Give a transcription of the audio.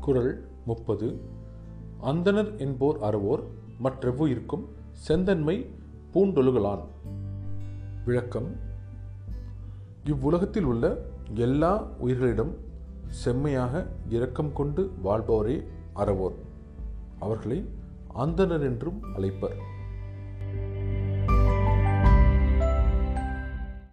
குரல் முப்பது. அந்தணர் என்போர் அறவோர் மற்றெவ்வுயிர்க்கும் செந்தன்மை பூண்டொழுகலான். விளக்கம் இவ்வுலகத்தில் உள்ள எல்லா உயிர்களிடம் செம்மையாக இரக்கம் கொண்டு வாழ்பவரே அறவோர். அவர்களை அந்தணர் என்றும் அழைப்பர்.